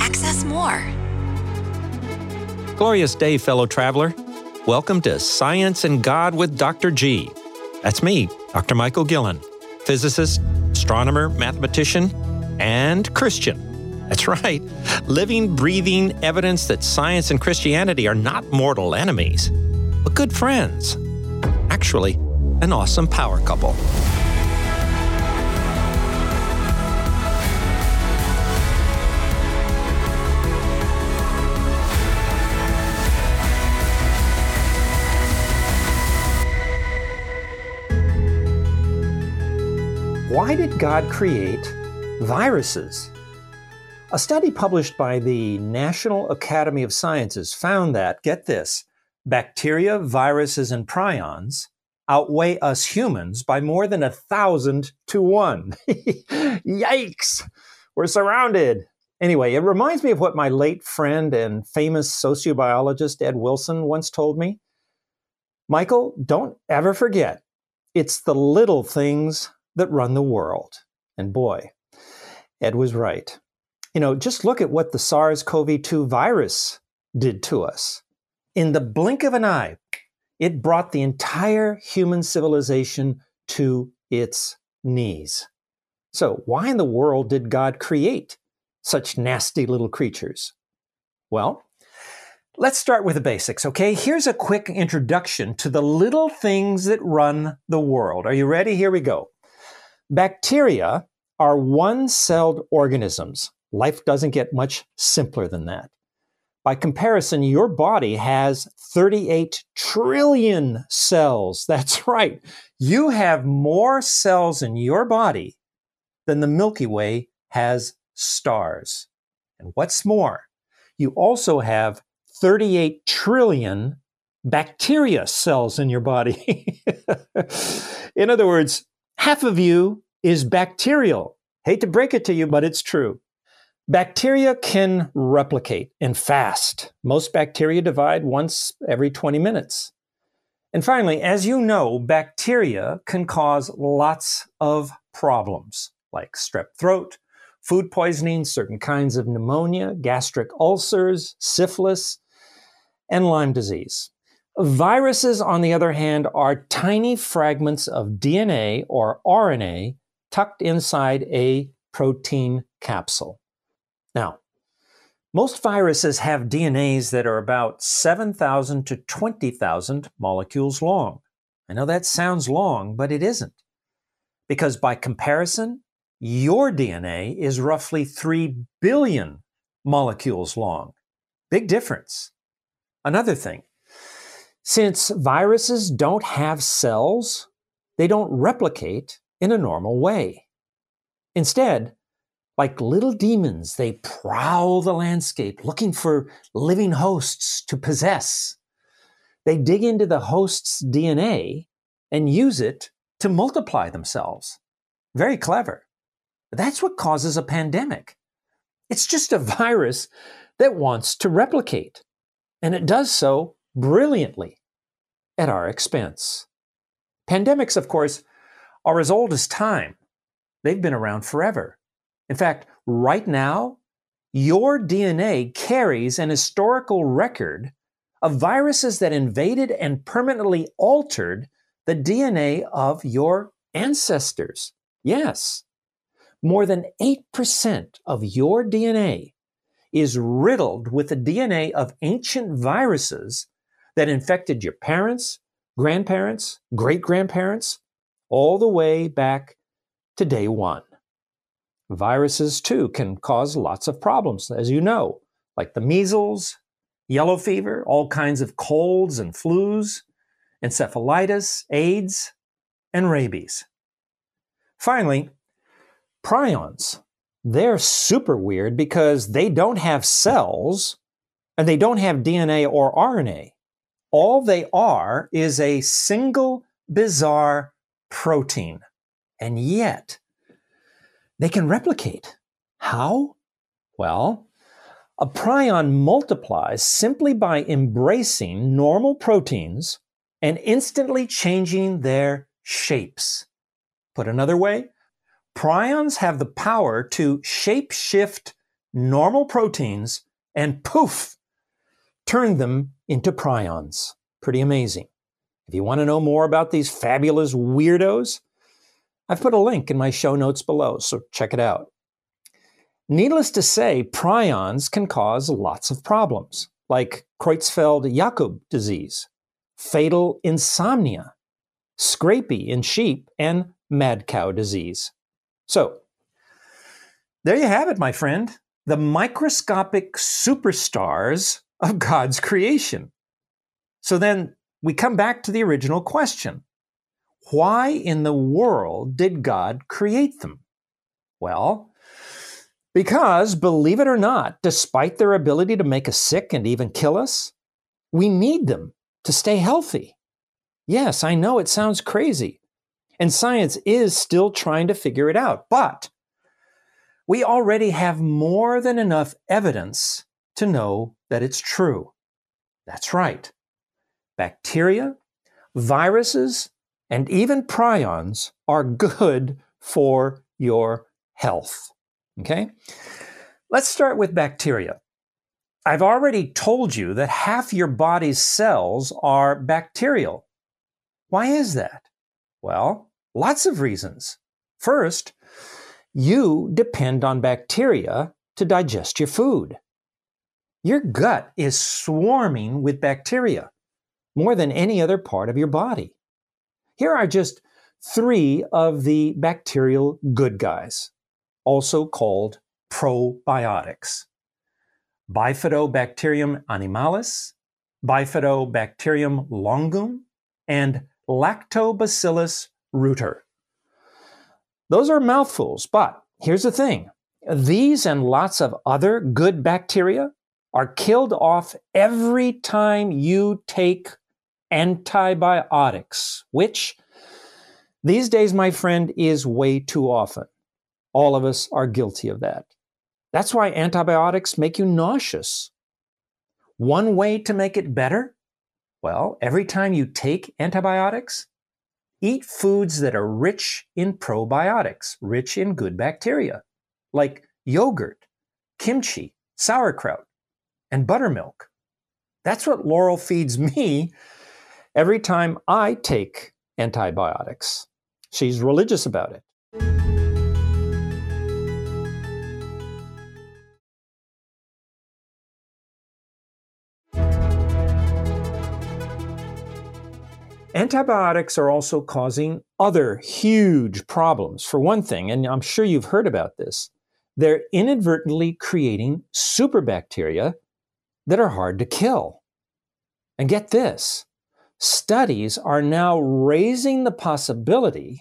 Access more. Glorious day, fellow traveler. Welcome to Science and God with Dr. G. That's me, Dr. Michael Guillen, physicist, astronomer, mathematician, and Christian. That's right, living, breathing evidence that science and Christianity are not mortal enemies, but good friends. Actually, an awesome power couple. Why did God create viruses? A study published by the National Academy of Sciences found that, get this, bacteria, viruses, and prions outweigh us humans by more than a thousand to one. Yikes! We're surrounded. Anyway, it reminds me of what my late friend and famous sociobiologist Ed Wilson once told me. Michael, don't ever forget, it's the little things that run the world. And boy, Ed was right. You know, just look at what the SARS CoV 2 virus did to us. In the blink of an eye, it brought the entire human civilization to its knees. So, why in the world did God create such nasty little creatures? Well, let's start with the basics, okay? Here's a quick introduction to the little things that run the world. Are you ready? Here we go. Bacteria are one celled organisms. Life doesn't get much simpler than that. By comparison, your body has 38 trillion cells. That's right. You have more cells in your body than the Milky Way has stars. And what's more, you also have 38 trillion bacteria cells in your body. in other words, half of you is bacterial. Hate to break it to you, but it's true. Bacteria can replicate and fast. Most bacteria divide once every 20 minutes. And finally, as you know, bacteria can cause lots of problems like strep throat, food poisoning, certain kinds of pneumonia, gastric ulcers, syphilis, and Lyme disease. Viruses, on the other hand, are tiny fragments of DNA or RNA tucked inside a protein capsule. Now, most viruses have DNAs that are about 7,000 to 20,000 molecules long. I know that sounds long, but it isn't. Because by comparison, your DNA is roughly 3 billion molecules long. Big difference. Another thing, since viruses don't have cells, they don't replicate in a normal way. Instead, like little demons, they prowl the landscape looking for living hosts to possess. They dig into the host's DNA and use it to multiply themselves. Very clever. That's what causes a pandemic. It's just a virus that wants to replicate, and it does so brilliantly at our expense. Pandemics, of course, are as old as time. They've been around forever. In fact, right now, your DNA carries an historical record of viruses that invaded and permanently altered the DNA of your ancestors. Yes, more than 8% of your DNA is riddled with the DNA of ancient viruses that infected your parents, grandparents, great grandparents, all the way back to day one. Viruses, too, can cause lots of problems, as you know, like the measles, yellow fever, all kinds of colds and flus, encephalitis, AIDS, and rabies. Finally, prions. They're super weird because they don't have cells and they don't have DNA or RNA. All they are is a single bizarre protein. And yet, they can replicate. How? Well, a prion multiplies simply by embracing normal proteins and instantly changing their shapes. Put another way, Prions have the power to shape shift normal proteins and poof, turn them into prions. Pretty amazing. If you want to know more about these fabulous weirdos, I've put a link in my show notes below, so check it out. Needless to say, prions can cause lots of problems, like Creutzfeldt Jakob disease, fatal insomnia, scrapie in sheep, and mad cow disease. So, there you have it, my friend the microscopic superstars of God's creation. So then we come back to the original question Why in the world did God create them? Well, because, believe it or not, despite their ability to make us sick and even kill us, we need them to stay healthy. Yes, I know it sounds crazy. And science is still trying to figure it out. But we already have more than enough evidence to know that it's true. That's right. Bacteria, viruses, and even prions are good for your health. Okay? Let's start with bacteria. I've already told you that half your body's cells are bacterial. Why is that? Well, lots of reasons. First, you depend on bacteria to digest your food. Your gut is swarming with bacteria more than any other part of your body. Here are just three of the bacterial good guys, also called probiotics Bifidobacterium animalis, Bifidobacterium longum, and Lactobacillus reuteri. Those are mouthfuls, but here's the thing these and lots of other good bacteria are killed off every time you take antibiotics, which these days, my friend, is way too often. All of us are guilty of that. That's why antibiotics make you nauseous. One way to make it better? Well, every time you take antibiotics, Eat foods that are rich in probiotics, rich in good bacteria, like yogurt, kimchi, sauerkraut, and buttermilk. That's what Laurel feeds me every time I take antibiotics. She's religious about it. Antibiotics are also causing other huge problems. For one thing, and I'm sure you've heard about this, they're inadvertently creating superbacteria that are hard to kill. And get this studies are now raising the possibility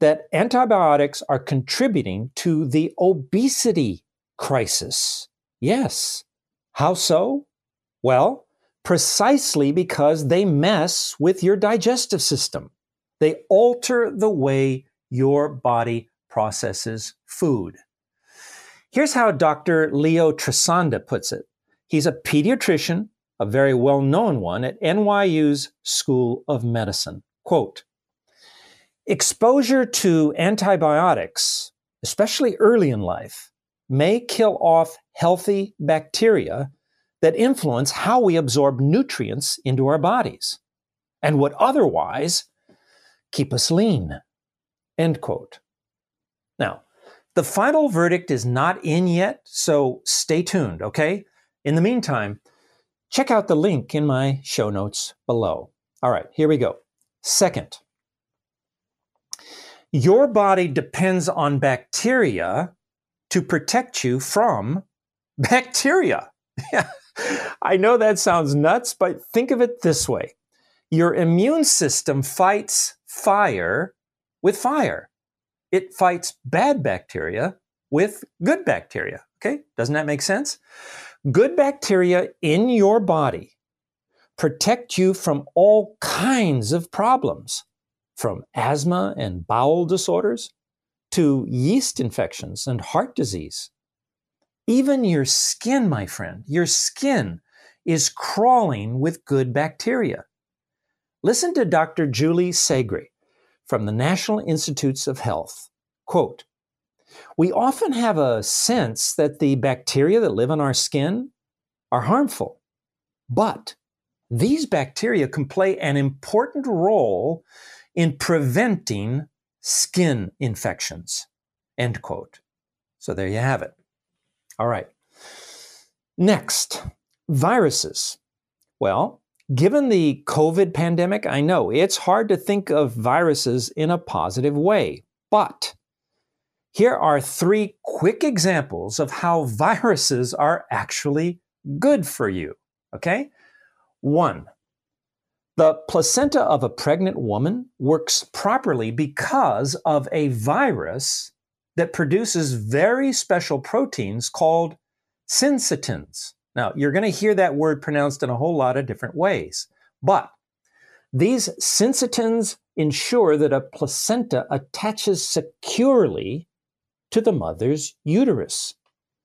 that antibiotics are contributing to the obesity crisis. Yes. How so? Well, precisely because they mess with your digestive system. They alter the way your body processes food. Here's how Dr. Leo Trasande puts it. He's a pediatrician, a very well known one at NYU's School of Medicine. Quote Exposure to antibiotics, especially early in life, may kill off healthy bacteria that influence how we absorb nutrients into our bodies and would otherwise keep us lean. End quote. Now, the final verdict is not in yet, so stay tuned, okay? In the meantime, check out the link in my show notes below. All right, here we go. Second, your body depends on bacteria to protect you from bacteria. I know that sounds nuts, but think of it this way your immune system fights fire with fire, it fights bad bacteria with good bacteria. Okay, doesn't that make sense? Good bacteria in your body protect you from all kinds of problems, from asthma and bowel disorders to yeast infections and heart disease. Even your skin, my friend, your skin is crawling with good bacteria. Listen to Dr. Julie Segre from the National Institutes of Health. Quote, we often have a sense that the bacteria that live on our skin are harmful, but these bacteria can play an important role in preventing skin infections. End quote. So there you have it. All right. Next, viruses. Well, given the COVID pandemic, I know it's hard to think of viruses in a positive way, but here are three quick examples of how viruses are actually good for you. Okay? One, the placenta of a pregnant woman works properly because of a virus that produces very special proteins called syncytins. Now, you're going to hear that word pronounced in a whole lot of different ways, but these syncytins ensure that a placenta attaches securely to the mother's uterus.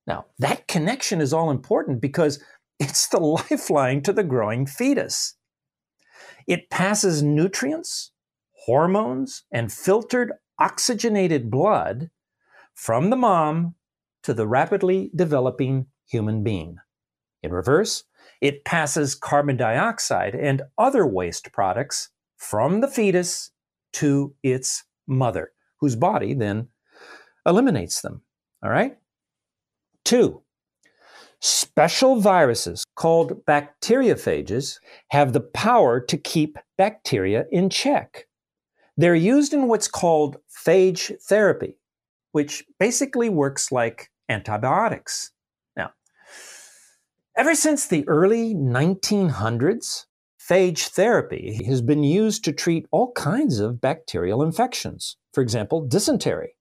Now, that connection is all important because it's the lifeline to the growing fetus. It passes nutrients, hormones, and filtered oxygenated blood from the mom to the rapidly developing human being. In reverse, it passes carbon dioxide and other waste products from the fetus to its mother, whose body then eliminates them. All right? Two, special viruses called bacteriophages have the power to keep bacteria in check. They're used in what's called phage therapy, which basically works like antibiotics. Now, ever since the early 1900s, phage therapy has been used to treat all kinds of bacterial infections. For example, dysentery.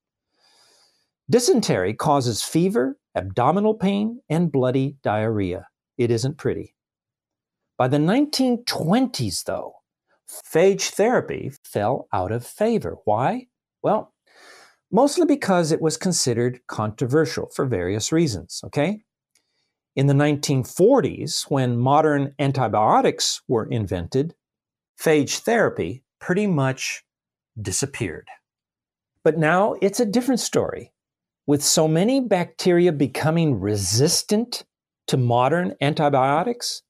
Dysentery causes fever, abdominal pain, and bloody diarrhea. It isn't pretty. By the 1920s, though, phage therapy fell out of favor. Why? Well, mostly because it was considered controversial for various reasons, okay? In the 1940s, when modern antibiotics were invented, phage therapy pretty much disappeared. But now it's a different story. With so many bacteria becoming resistant to modern antibiotics,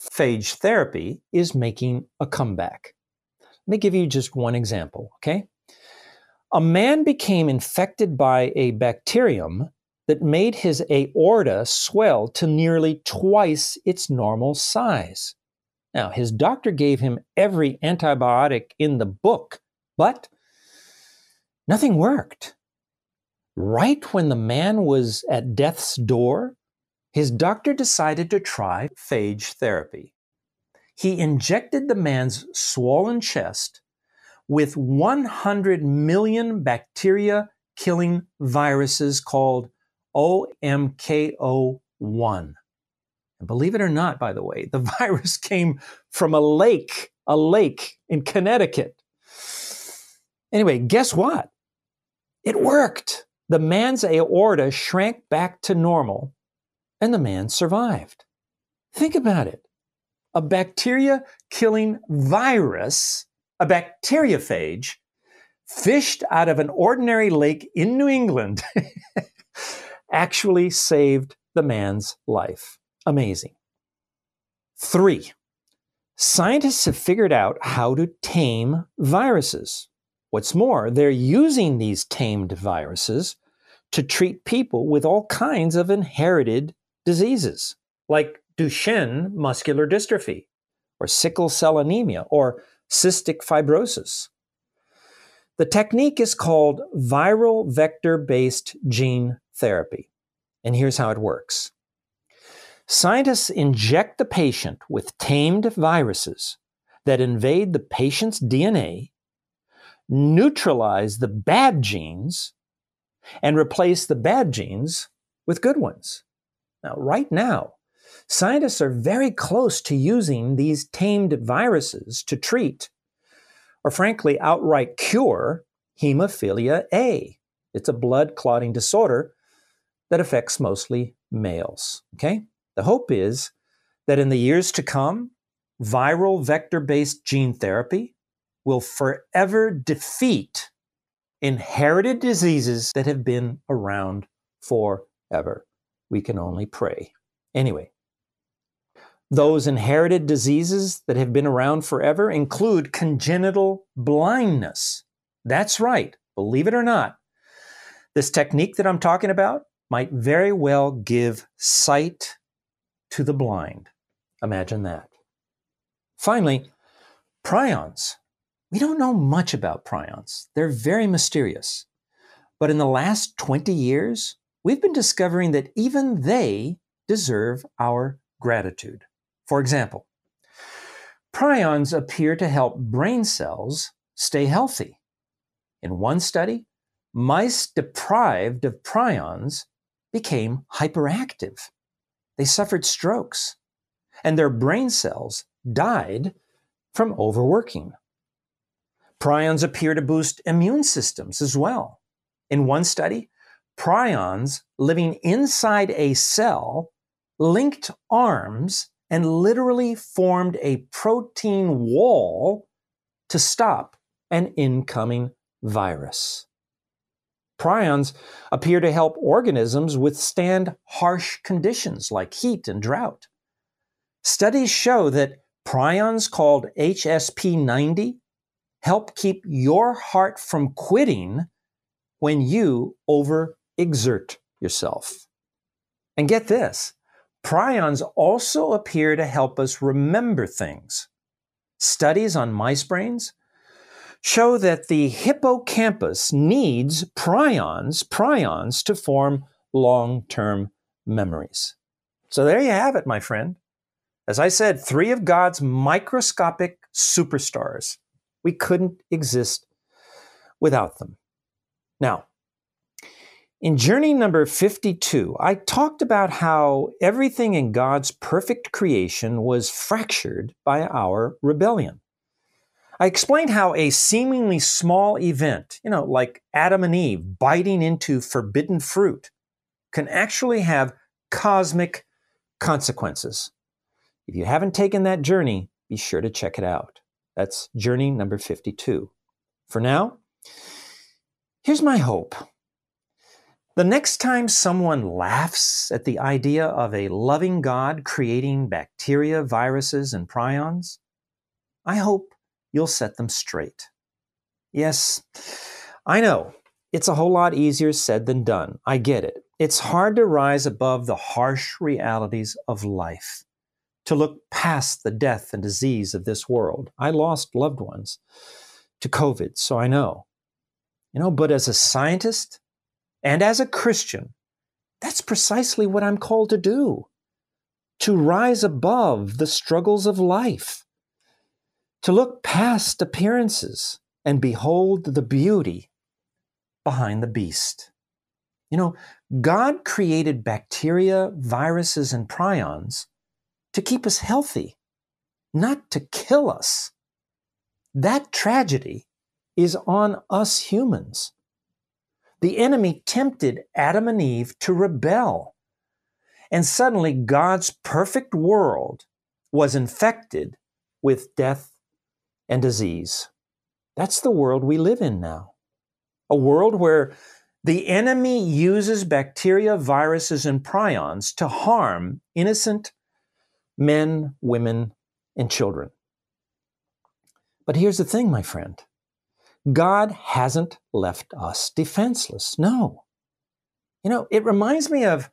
phage therapy is making a comeback. Let me give you just one example, okay? A man became infected by a bacterium that made his aorta swell to nearly twice its normal size. Now, his doctor gave him every antibiotic in the book, but nothing worked. Right when the man was at death's door, his doctor decided to try phage therapy. He injected the man's swollen chest with 100 million bacteria killing viruses called OMKO1. And believe it or not, by the way, the virus came from a lake, a lake in Connecticut. Anyway, guess what? It worked. The man's aorta shrank back to normal, and the man survived. Think about it. A bacteria killing virus, a bacteriophage, fished out of an ordinary lake in New England, actually saved the man's life. Amazing. Three, scientists have figured out how to tame viruses. What's more, they're using these tamed viruses to treat people with all kinds of inherited diseases, like Duchenne muscular dystrophy, or sickle cell anemia, or cystic fibrosis. The technique is called viral vector based gene therapy. And here's how it works scientists inject the patient with tamed viruses that invade the patient's DNA, neutralize the bad genes, and replace the bad genes with good ones. Now, right now, scientists are very close to using these tamed viruses to treat, or frankly, outright cure, hemophilia A. It's a blood clotting disorder that affects mostly males. Okay? The hope is that in the years to come, viral vector based gene therapy will forever defeat inherited diseases that have been around forever. We can only pray. Anyway, those inherited diseases that have been around forever include congenital blindness. That's right, believe it or not. This technique that I'm talking about might very well give sight to the blind. Imagine that. Finally, prions. We don't know much about prions. They're very mysterious. But in the last 20 years, we've been discovering that even they deserve our gratitude. For example, prions appear to help brain cells stay healthy. In one study, mice deprived of prions became hyperactive. They suffered strokes, and their brain cells died from overworking. Prions appear to boost immune systems as well. In one study, prions living inside a cell linked arms and literally formed a protein wall to stop an incoming virus. Prions appear to help organisms withstand harsh conditions like heat and drought. Studies show that prions called HSP90 help keep your heart from quitting when you overexert yourself. And get this prions also appear to help us remember things. Studies on mice brains show that the hippocampus needs prions, prions to form long-term memories. So there you have it, my friend. As I said, three of God's microscopic superstars. We couldn't exist without them. Now, in journey number 52, I talked about how everything in God's perfect creation was fractured by our rebellion. I explained how a seemingly small event, you know, like Adam and Eve biting into forbidden fruit, can actually have cosmic consequences. If you haven't taken that journey, be sure to check it out. That's journey number 52. For now, here's my hope. The next time someone laughs at the idea of a loving God creating bacteria, viruses, and prions, I hope you'll set them straight. Yes, I know it's a whole lot easier said than done. I get it. It's hard to rise above the harsh realities of life to look past the death and disease of this world. I lost loved ones to COVID, so I know. You know, but as a scientist and as a Christian, that's precisely what I'm called to do to rise above the struggles of life, to look past appearances and behold the beauty behind the beast. You know, God created bacteria, viruses, and prions to keep us healthy, not to kill us. That tragedy is on us humans. The enemy tempted Adam and Eve to rebel. And suddenly, God's perfect world was infected with death and disease. That's the world we live in now. A world where the enemy uses bacteria, viruses, and prions to harm innocent men, women, and children. But here's the thing, my friend God hasn't left us defenseless. No. You know, it reminds me of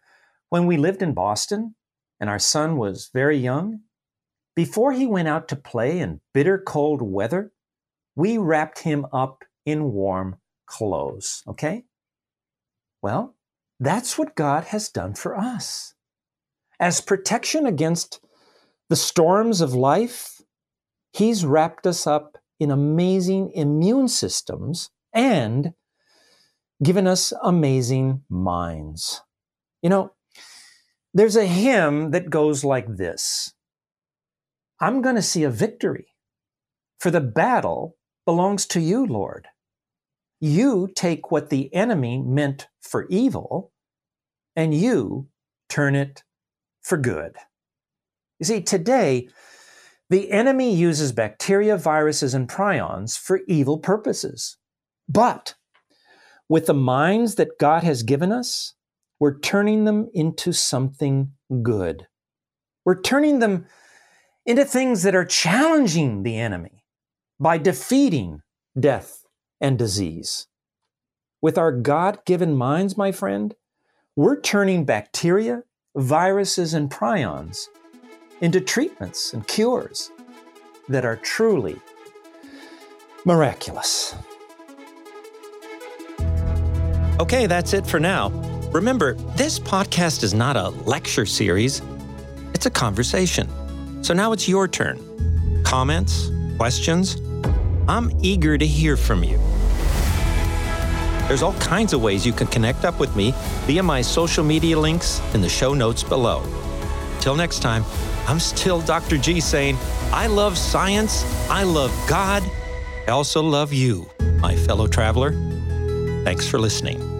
when we lived in Boston and our son was very young. Before he went out to play in bitter cold weather, we wrapped him up in warm clothes, okay? Well, that's what God has done for us. As protection against the storms of life, He's wrapped us up in amazing immune systems and given us amazing minds. You know, there's a hymn that goes like this I'm going to see a victory, for the battle belongs to you, Lord. You take what the enemy meant for evil and you turn it for good. You see, today, the enemy uses bacteria, viruses, and prions for evil purposes. But with the minds that God has given us, we're turning them into something good. We're turning them into things that are challenging the enemy by defeating death and disease. With our God given minds, my friend, we're turning bacteria, viruses, and prions into treatments and cures that are truly miraculous. Okay, that's it for now. Remember, this podcast is not a lecture series, it's a conversation. So now it's your turn. Comments? Questions? I'm eager to hear from you. There's all kinds of ways you can connect up with me via my social media links in the show notes below. Till next time, I'm still Dr. G saying, I love science, I love God, I also love you, my fellow traveler. Thanks for listening.